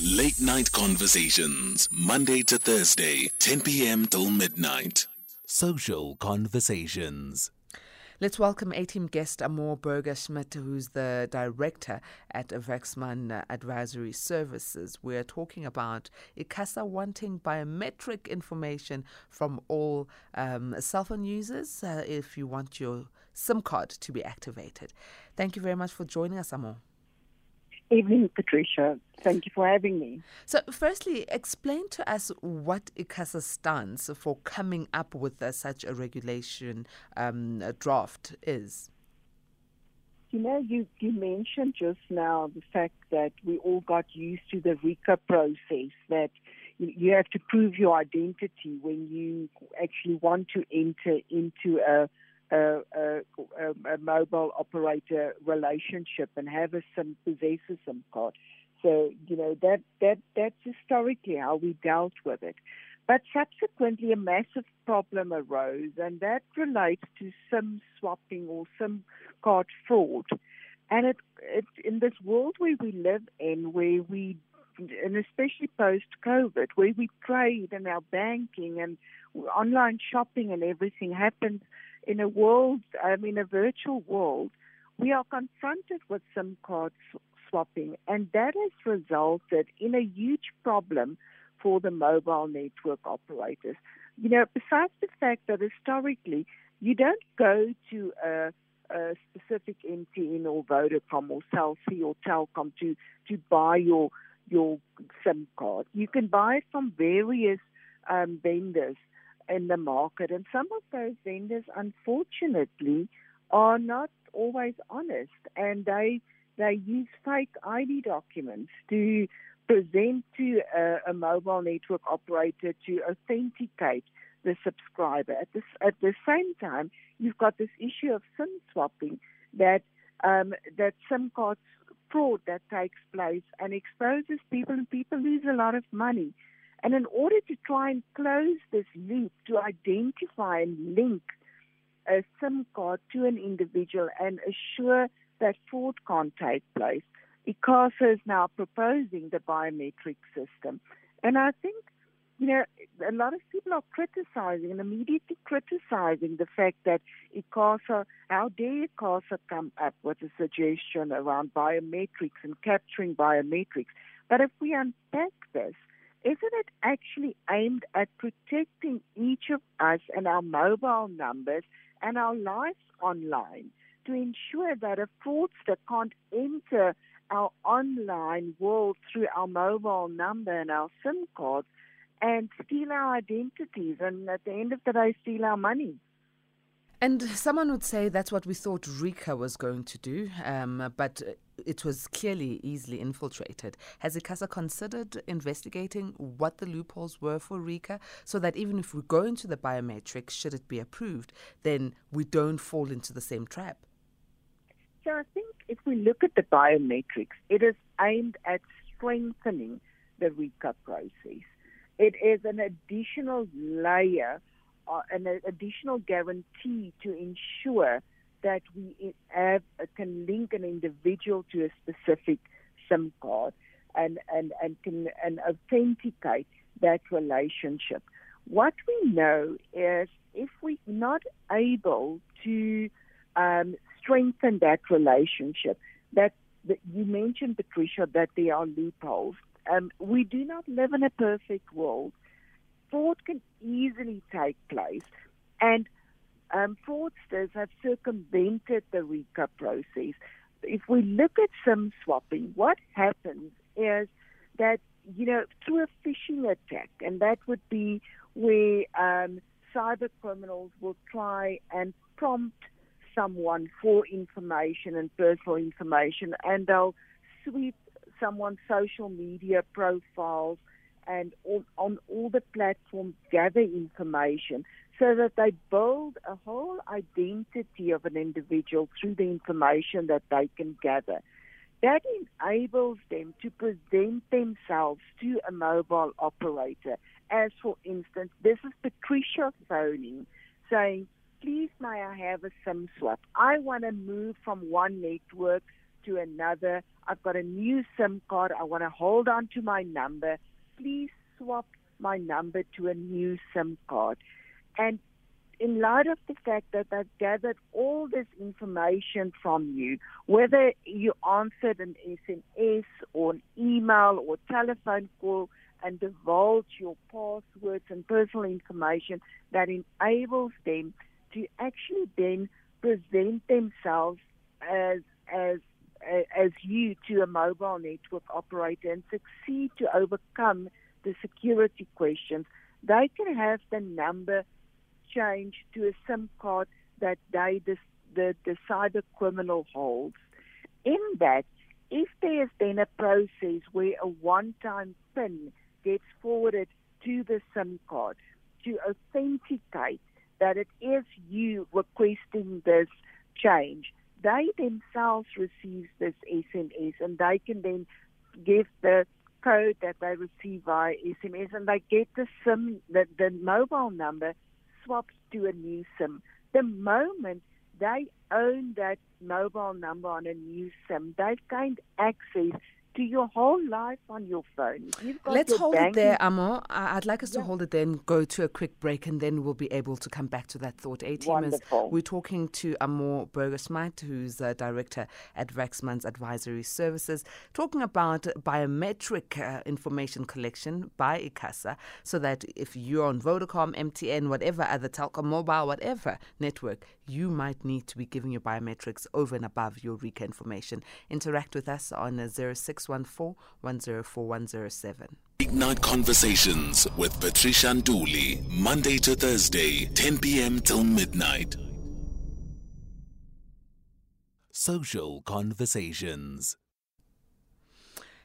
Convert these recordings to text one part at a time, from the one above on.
Late Night Conversations, Monday to Thursday, 10 p.m. till midnight. Social Conversations. Let's welcome A-team guest Ahmore Burger Smidt, who's the director at Werksman Advisory Services. We're talking about ICASA wanting biometric information from all um, cell phone users uh, if you want your SIM card to be activated. Thank you very much for joining us, Ahmore. Evening, Patricia. Thank you for having me. So, firstly, explain to us what ICASA stands for coming up with uh, such a regulation um, a draft is. You know, you, you mentioned just now the fact that we all got used to the RICA process, that you, you have to prove your identity when you actually want to enter into a a, a, a, mobile operator relationship and have a SIM, possess a SIM card. So, you know, that, that, that's historically how we dealt with it. But subsequently, a massive problem arose, and that relates to SIM swapping or SIM card fraud. And it, it, in this world where we live in, where we, and especially post COVID, where we trade and our banking and online shopping and everything happens in a world, um, in a virtual world, we are confronted with SIM card swapping, and that has resulted in a huge problem for the mobile network operators. You know, besides the fact that historically you don't go to a, a specific MTN or Vodacom or Cell C or Telkom to to buy your your SIM card. You can buy it from various um, vendors in the market. And some of those vendors, unfortunately, are not always honest, and they they use fake ID documents to present to a, a mobile network operator to authenticate the subscriber. At the at the same time, you've got this issue of SIM swapping that um, that SIM cards fraud that takes place and exposes people, and people lose a lot of money. And in order to try and close this loop, to identify and link a SIM card to an individual and assure that fraud can't take place, ICASA is now proposing the biometric system. And I think, you know, a lot of people are criticizing and immediately criticizing the fact that ICASA, how dare ICASA come up with a suggestion around biometrics and capturing biometrics. But if we unpack this, isn't it actually aimed at protecting each of us and our mobile numbers and our lives online to ensure that a fraudster can't enter our online world through our mobile number and our SIM cards and steal our identities and at the end of the day steal our money? And someone would say that's what we thought RICA was going to do, um, but it was clearly easily infiltrated. Has ICASA considered investigating what the loopholes were for RICA so that even if we go into the biometrics, should it be approved, then we don't fall into the same trap? So I think if we look at the biometrics, it is aimed at strengthening the RICA process. It is an additional layer uh, an additional guarantee to ensure that we have, uh, can link an individual to a specific SIM card and, and, and can and authenticate that relationship. What we know is if we're not able to um, strengthen that relationship, that, that, you mentioned, Patricia, that there are loopholes. Um, we do not live in a perfect world fraud can easily take place. And um, fraudsters have circumvented the RICA process. If we look at SIM swapping, what happens is that, you know, through a phishing attack, and that would be where um, cyber criminals will try and prompt someone for information and personal information, and they'll sweep someone's social media profiles and on, on all the platforms gather information so that they build a whole identity of an individual through the information that they can gather. That enables them to present themselves to a mobile operator. As for instance, this is Patricia phoning saying, please may I have a SIM swap? I want to move from one network to another. I've got a new SIM card. I want to hold on to my number. Please swap my number to a new SIM card. And in light of the fact that they've gathered all this information from you, whether you answered an SMS or an email or telephone call and divulge your passwords and personal information that enables them to actually then present themselves as as as you to a mobile network operator and succeed to overcome the security questions, they can have the number changed to a SIM card that they the, the, the cyber criminal holds. In that, if there has been a process where a one-time PIN gets forwarded to the SIM card to authenticate that it is you requesting this change, they themselves receive this SMS and they can then give the code that they receive via SMS and they get the SIM, the, the mobile number swapped to a new SIM. The moment they own that mobile number on a new SIM, they've gained access to your whole life on your phone. Let's hold banking. it there, Ahmore. I'd like us yeah. to hold it then, go to a quick break, and then we'll be able to come back to that thought. A teamers, we're talking to Ahmore Burger Smidt, who's a director at Werksmans Advisory Services, talking about biometric uh, information collection by ICASA, so that if you're on Vodacom, MTN, whatever other telco, mobile, whatever network, you might need to be giving your biometrics over and above your RICA information. Interact with us on uh, 0614 104107. Ignite Conversations with Patricia Nduli, Monday to Thursday, 10 p.m. till midnight. Social Conversations.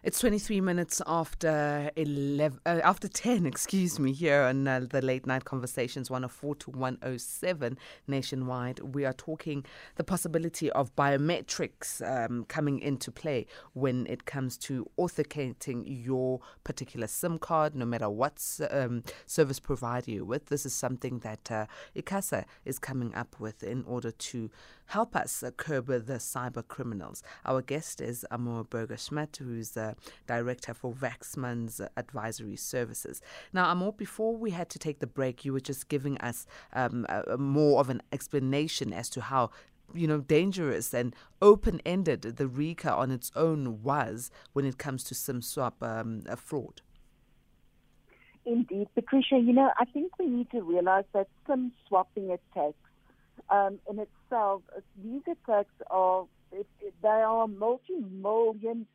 It's 23 minutes after 11, uh, after 10, excuse me, here on uh, the Late Night Conversations 104 to 107 nationwide. We are talking the possibility of biometrics um, coming into play when it comes to authenticating your particular SIM card, no matter what um, service provider you're with. This is something that uh, ICASA is coming up with in order to help us curb the cyber criminals. Our guest is Ahmore Burger Smidt, who's the director for Werksmans Advisory Services. Now, Ahmore, before we had to take the break, you were just giving us um, more of an explanation as to how you know, dangerous and open-ended the RICA on its own was when it comes to SIM swap um, fraud. Indeed, Patricia. You know, I think we need to realize that SIM swapping attacks um, in itself, these attacks are it, it, they are a multi-million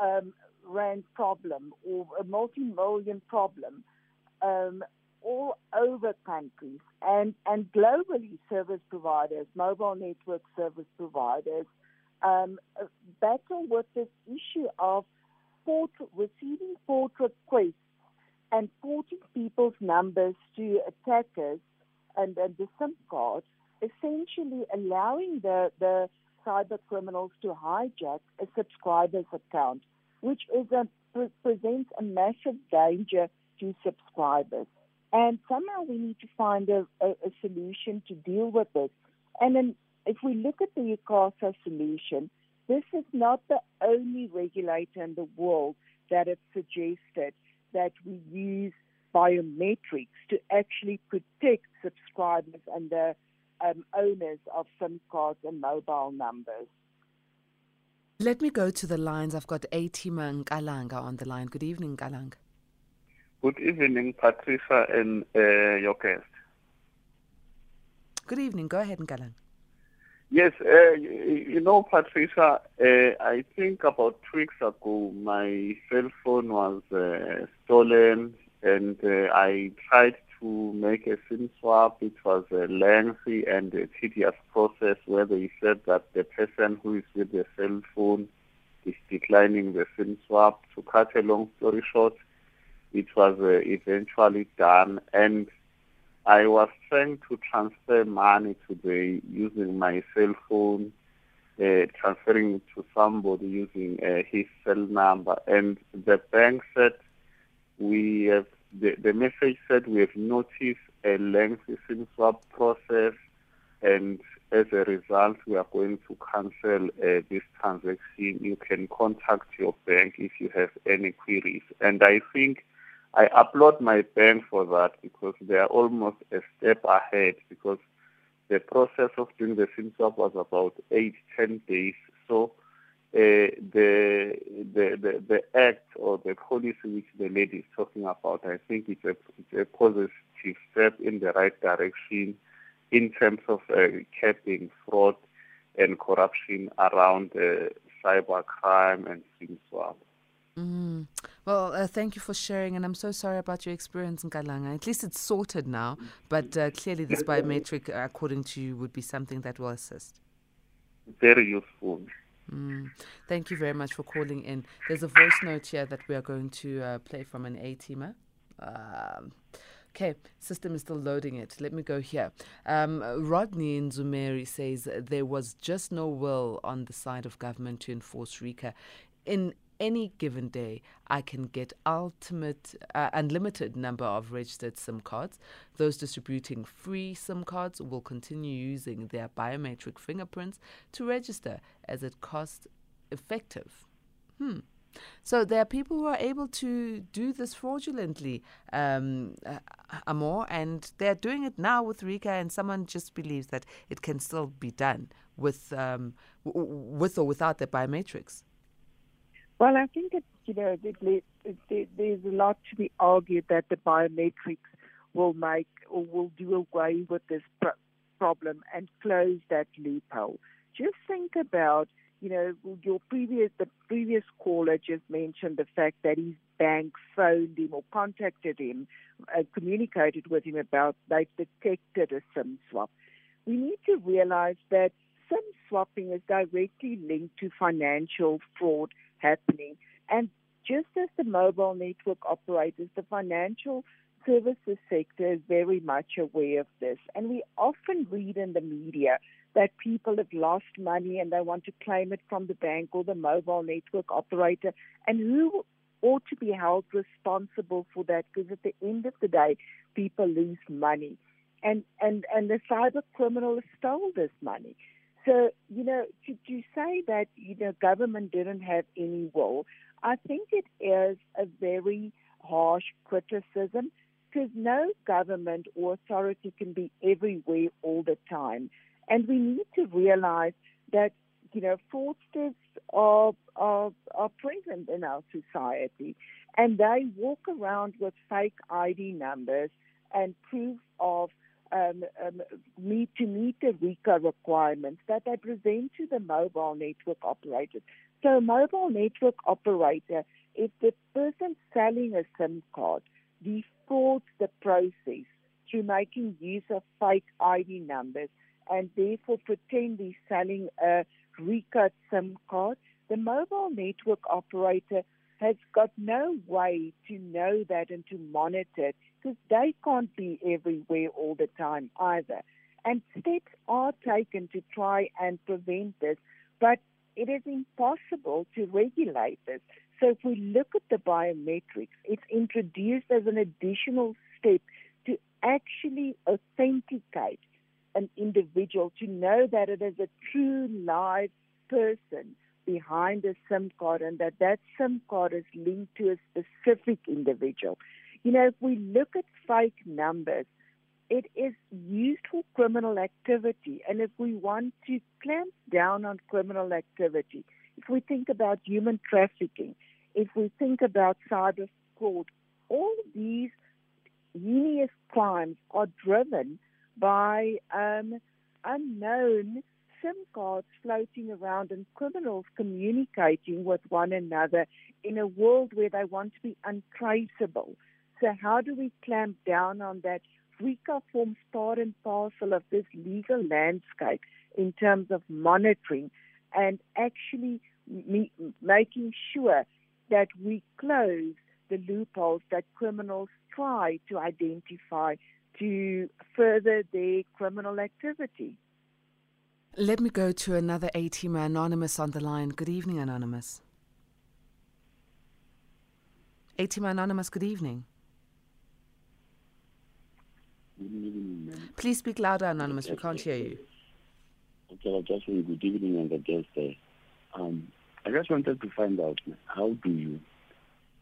um, rand problem or a multi-million problem um, all over countries and and globally. Service providers, mobile network service providers, um, battle with this issue of port, receiving port requests and porting people's numbers to attackers and, and the SIM cards essentially allowing the, the cyber criminals to hijack a subscriber's account, which is a, pre- presents a massive danger to subscribers. And somehow we need to find a, a, a solution to deal with this. And then if we look at the ICASA solution, this is not the only regulator in the world that has suggested that we use biometrics to actually protect subscribers and the um, owners of SIM cards and mobile numbers. Let me go to the lines. I've got Atima Nkalanga on the line. Good evening, Nkalanga. Good evening, Patricia and uh, your guest. Good evening. Go ahead, Nkalanga. Yes, uh, you, you, know, Patricia, uh, I think about two weeks ago, my cell phone was uh, stolen and uh, I tried to make a SIM swap. It was a lengthy and a tedious process where they said that the person who is with the cell phone is declining the SIM swap. To cut a long story short, it was uh, eventually done and I was trying to transfer money today using my cell phone, uh, transferring to somebody using uh, his cell number. And the bank said, we have the, the message said we have noticed a lengthy SIM swap process and as a result, we are going to cancel uh, this transaction. You can contact your bank if you have any queries. And I think I applaud my bank for that because they are almost a step ahead because the process of doing the SIM swap was about eight, ten days. So uh, the, the, the the act or the policy which the lady is talking about, I think it's a it's a positive step in the right direction in terms of uh, capping fraud and corruption around uh, cyber crime and SIM swap. Mm. Well, uh, thank you for sharing, and I'm so sorry about your experience Nkalanga. At least it's sorted now, but uh, clearly this biometric, according to you, would be something that will assist. Very useful. Mm. Thank you very much for calling in. There's a voice note here that we are going to uh, play from an A teamer. Um, okay, system is still loading it. Let me go here. Um, Rodney Zumeri says there was just no will on the side of government to enforce RICA. In any given day, I can get ultimate, uh, unlimited number of registered SIM cards. Those distributing free SIM cards will continue using their biometric fingerprints to register as it cost effective. Hmm. So there are people who are able to do this fraudulently, um, uh, Ahmore, and they're doing it now with RICA, and someone just believes that it can still be done with um, w- with or without the biometrics. Well, I think it's, you know, there's a lot to be argued that the biometrics will make or will do away with this problem and close that loophole. Just think about, you know, your previous, the previous caller just mentioned the fact that his bank phoned him or contacted him, uh, communicated with him about they've detected a SIM swap. We need to realize that SIM swapping is directly linked to financial fraud happening. And just as the mobile network operators, the financial services sector is very much aware of this. And we often read in the media that people have lost money and they want to claim it from the bank or the mobile network operator. And who ought to be held responsible for that? Because at the end of the day, people lose money. And, and, and the cyber criminal stole this money. So, you know, to, to say that, you know, government didn't have any role, I think it is a very harsh criticism because no government or authority can be everywhere all the time. And we need to realize that, you know, fraudsters are, are, are present in our society and they walk around with fake ID numbers and proof of um, um, meet to meet the RICA requirements that they present to the mobile network operators. So, a mobile network operator, if the person selling a SIM card defaults the process through making use of fake ID numbers and therefore pretend selling a RICA SIM card, the mobile network operator has got no way to know that and to monitor it because they can't be everywhere all the time either. And steps are taken to try and prevent this, but it is impossible to regulate this. So if we look at the biometrics, it's introduced as an additional step to actually authenticate an individual to know that it is a true live person behind a SIM card and that that SIM card is linked to a specific individual. You know, if we look at fake numbers, it is used for criminal activity. And if we want to clamp down on criminal activity, if we think about human trafficking, if we think about cyber fraud, all these heinous crimes are driven by um, unknown SIM cards floating around and criminals communicating with one another in a world where they want to be untraceable. So, how do we clamp down on that? RICA forms part and parcel of this legal landscape in terms of monitoring and actually me- making sure that we close the loopholes that criminals try to identify to further their criminal activity. Let me go to another A teamer, Anonymous, on the line. Good evening, Anonymous. A teamer Anonymous, good evening. Please speak louder, Anonymous. We can't hear you. Okay, I just saying good evening and the guest there. Um, I just wanted to find out how do you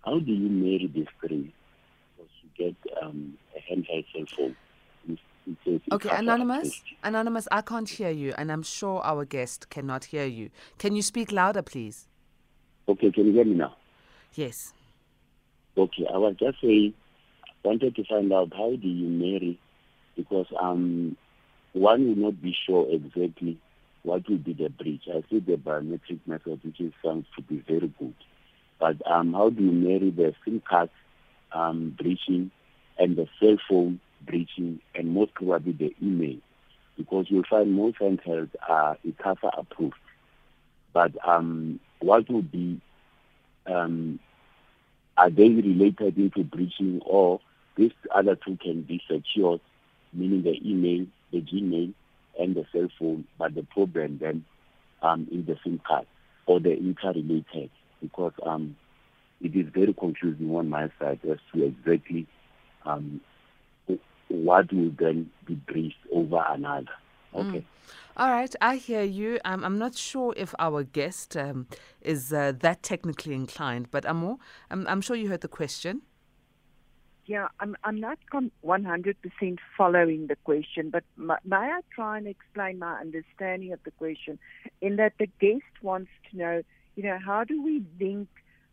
how do you marry these three? Because you get um, a handheld cell phone. Okay, Anonymous, Anonymous, I can't hear you, and I'm sure our guest cannot hear you. Can you speak louder, please? Okay, can you hear me now? Yes. Okay, I was just saying, wanted to find out how do you marry, because um, one will not be sure exactly what will be the breach. I see the biometric method, which is sounds to be very good, but um, how do you marry the SIM card um, breaching and the cell phone breaching, and most probably the email, because you'll find most handhelds are ICASA approved. But um, what would be, um, are they related into breaching or these other two can be secured, meaning the email, the Gmail, and the cell phone, but the problem then um, in the SIM card or the interrelated, because um, it is very confusing on my side as to exactly what will then be breached over another. Mm. Okay. Mm. All right, I hear you. Um, I'm not sure if our guest um, is uh, that technically inclined, but Ahmore, I'm, I'm sure you heard the question. Yeah, I'm, I'm not 100% following the question, but may I try and explain my understanding of the question in that the guest wants to know, you know, how do we link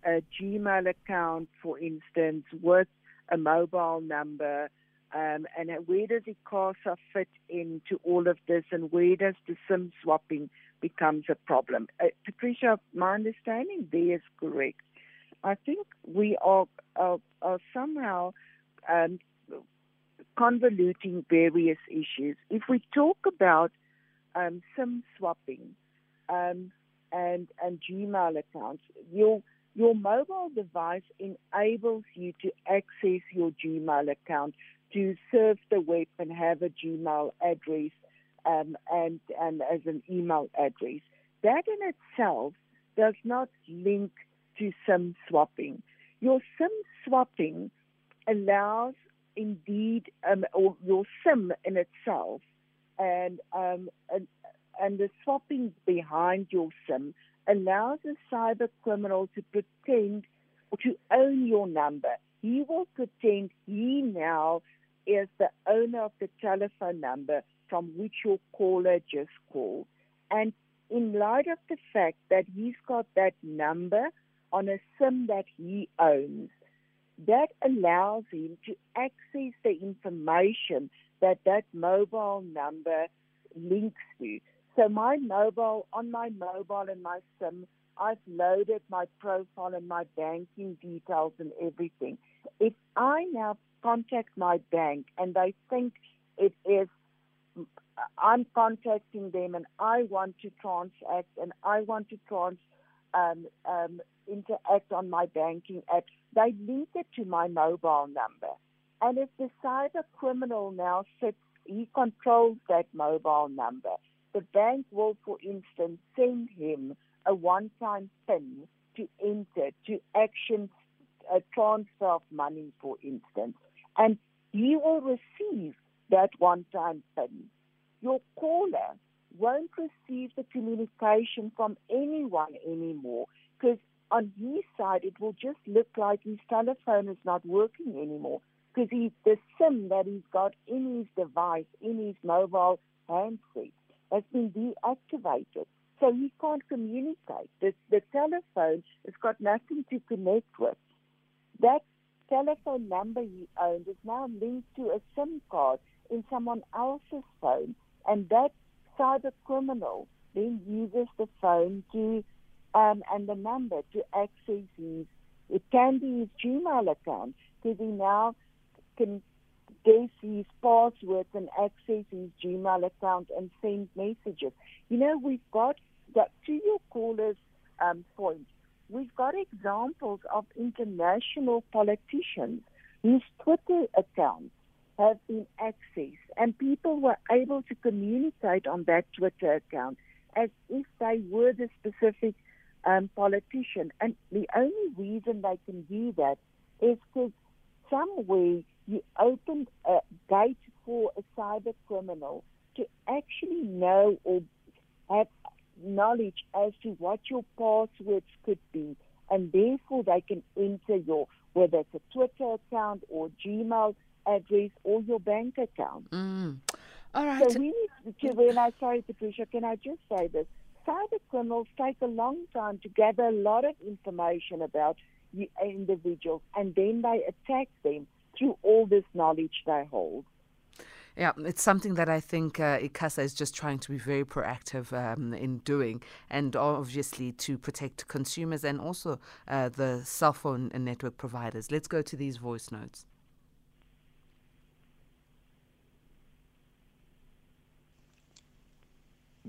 a Gmail account, for instance, with a mobile number um, and where does ICASA fit into all of this, and where does the SIM swapping becomes a problem? Uh, Patricia, my understanding there is correct. I think we are, are, are somehow um, convoluting various issues. If we talk about um, SIM swapping um, and and Gmail accounts, your your mobile device enables you to access your Gmail account to serve the web and have a Gmail address um, and, and as an email address. That in itself does not link to SIM swapping. Your SIM swapping allows indeed, um, or your SIM in itself, and, um, and, and the swapping behind your SIM allows a cyber criminal to pretend or to own your number. He will pretend he now is the owner of the telephone number from which your caller just called. And in light of the fact that he's got that number on a SIM that he owns, that allows him to access the information that that mobile number links to. So my mobile, on my mobile and my SIM, I've loaded my profile and my banking details and everything. If I now contact my bank and they think it is I'm contacting them and I want to transact and I want to trans um, um, interact on my banking app, they link it to my mobile number. And if the cyber criminal now sits, he controls that mobile number. The bank will, for instance, send him a one-time PIN to enter, to action a transfer of money, for instance and you will receive that one time PIN. Your caller won't receive the communication from anyone anymore because on his side it will just look like his telephone is not working anymore because the SIM that he's got in his device, in his mobile handset, has been deactivated. So he can't communicate. The, the telephone has got nothing to connect with. That telephone number he owned is now linked to a SIM card in someone else's phone, and that cyber criminal then uses the phone to um, and the number to access his. It can be his Gmail account because he now can guess his passwords and access his Gmail account and send messages. You know, we've got that to your caller's um, point we've got examples of international politicians whose Twitter accounts have been accessed, and people were able to communicate on that Twitter account as if they were the specific um, politician. And the only reason they can do that is because somewhere you opened a gate for a cyber criminal to actually know or have knowledge as to what your passwords could be, and therefore they can enter your whether it's a Twitter account or Gmail address or your bank account. Mm. All right. So we need to, when I sorry, Patricia, can I just say this? Cyber criminals take a long time to gather a lot of information about individuals, and then they attack them through all this knowledge they hold. Yeah, it's something that I think uh, ICASA is just trying to be very proactive um, in doing, and obviously to protect consumers and also uh, the cell phone and network providers. Let's go to these voice notes.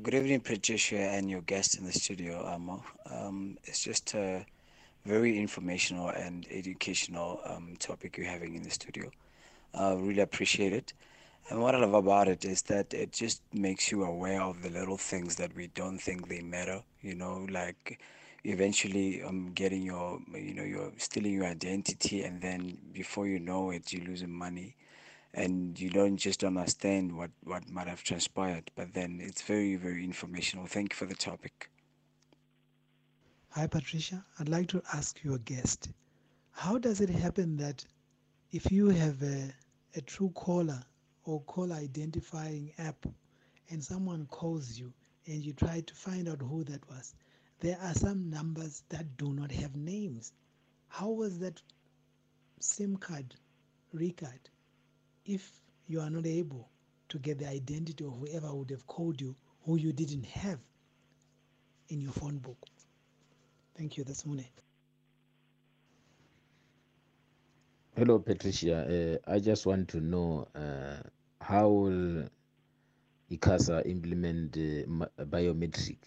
Good evening, Patricia, and your guest in the studio, Ahmore. Um, it's just a very informational and educational um, topic you're having in the studio. I uh, really appreciate it. And what I love about it is that it just makes you aware of the little things that we don't think they matter. You know, like eventually um getting your you know you're stealing your identity and then before you know it you're losing money. And you don't just understand what what might have transpired but then it's very very informational. Thank you for the topic. Hi patricia. I'd like to ask you a guest. How does it happen that if you have a, a Truecaller or call identifying app and someone calls you and you try to find out who that was, there are some numbers that do not have names. How was that SIM card RICA'd if you are not able to get the identity of whoever would have called you who you didn't have in your phone book? Thank you. That's Mune. Hello, Patricia. Uh, I just want to know uh, how will ICASA implement uh, biometric?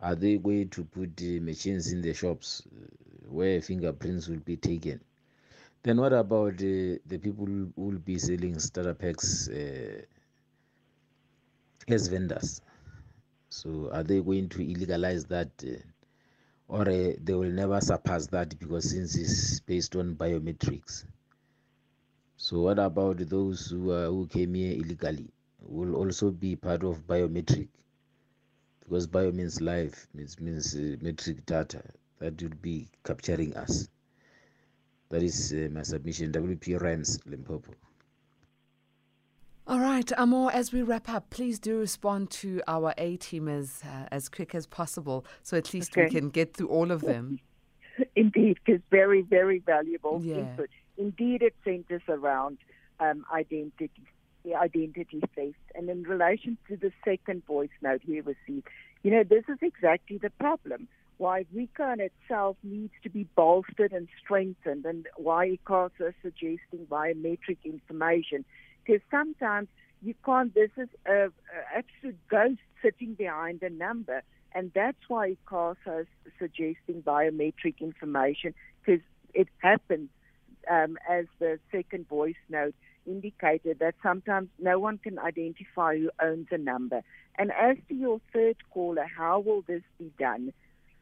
Are they going to put uh, machines in the shops uh, where fingerprints will be taken? Then what about uh, the people who will be selling starter packs uh, as vendors? So are they going to illegalize that? Uh, or they will never surpass that because since it's based on biometrics. So what about those who, uh, who came here illegally? Will also be part of biometric because bio means life, it means uh, metric data that will be capturing us. That is uh, my submission. WP Rhymes, Limpopo. All right, Ahmore, as we wrap up, please do respond to our A teamers uh, as quick as possible so at least okay. we can get through all of them. Indeed, because very, very valuable yeah. input. Indeed, it centers around um, identity identity theft. And in relation to the second voice note we received, you know, this is exactly the problem. Why RICA in itself needs to be bolstered and strengthened, and why ICASA is suggesting biometric information. Because sometimes you can't, this is an absolute ghost sitting behind a number. And that's why ICASA is suggesting biometric information, because it happens um, as the second voice note indicated, that sometimes no one can identify who owns a number. And as to your third caller, how will this be done?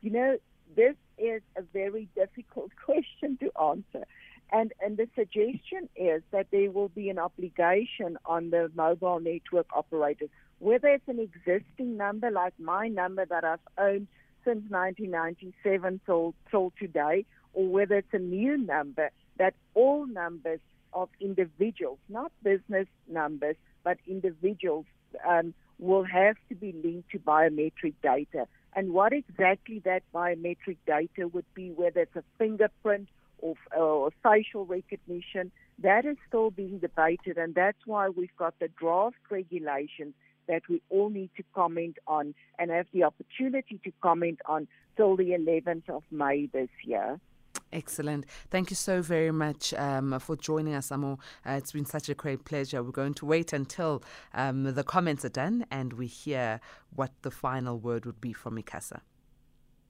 You know, this is a very difficult question to answer. And, and the suggestion is that there will be an obligation on the mobile network operators, whether it's an existing number like my number that I've owned since 1997 till, till today, or whether it's a new number that all numbers of individuals, not business numbers, but individuals, um, will have to be linked to biometric data. And what exactly that biometric data would be, whether it's a fingerprint or, or facial recognition, that is still being debated. And that's why we've got the draft regulations that we all need to comment on and have the opportunity to comment on till the 11th of May this year. Excellent. Thank you so very much um, for joining us, Ahmore. Uh, it's been such a great pleasure. We're going to wait until um, the comments are done and we hear what the final word would be from ICASA.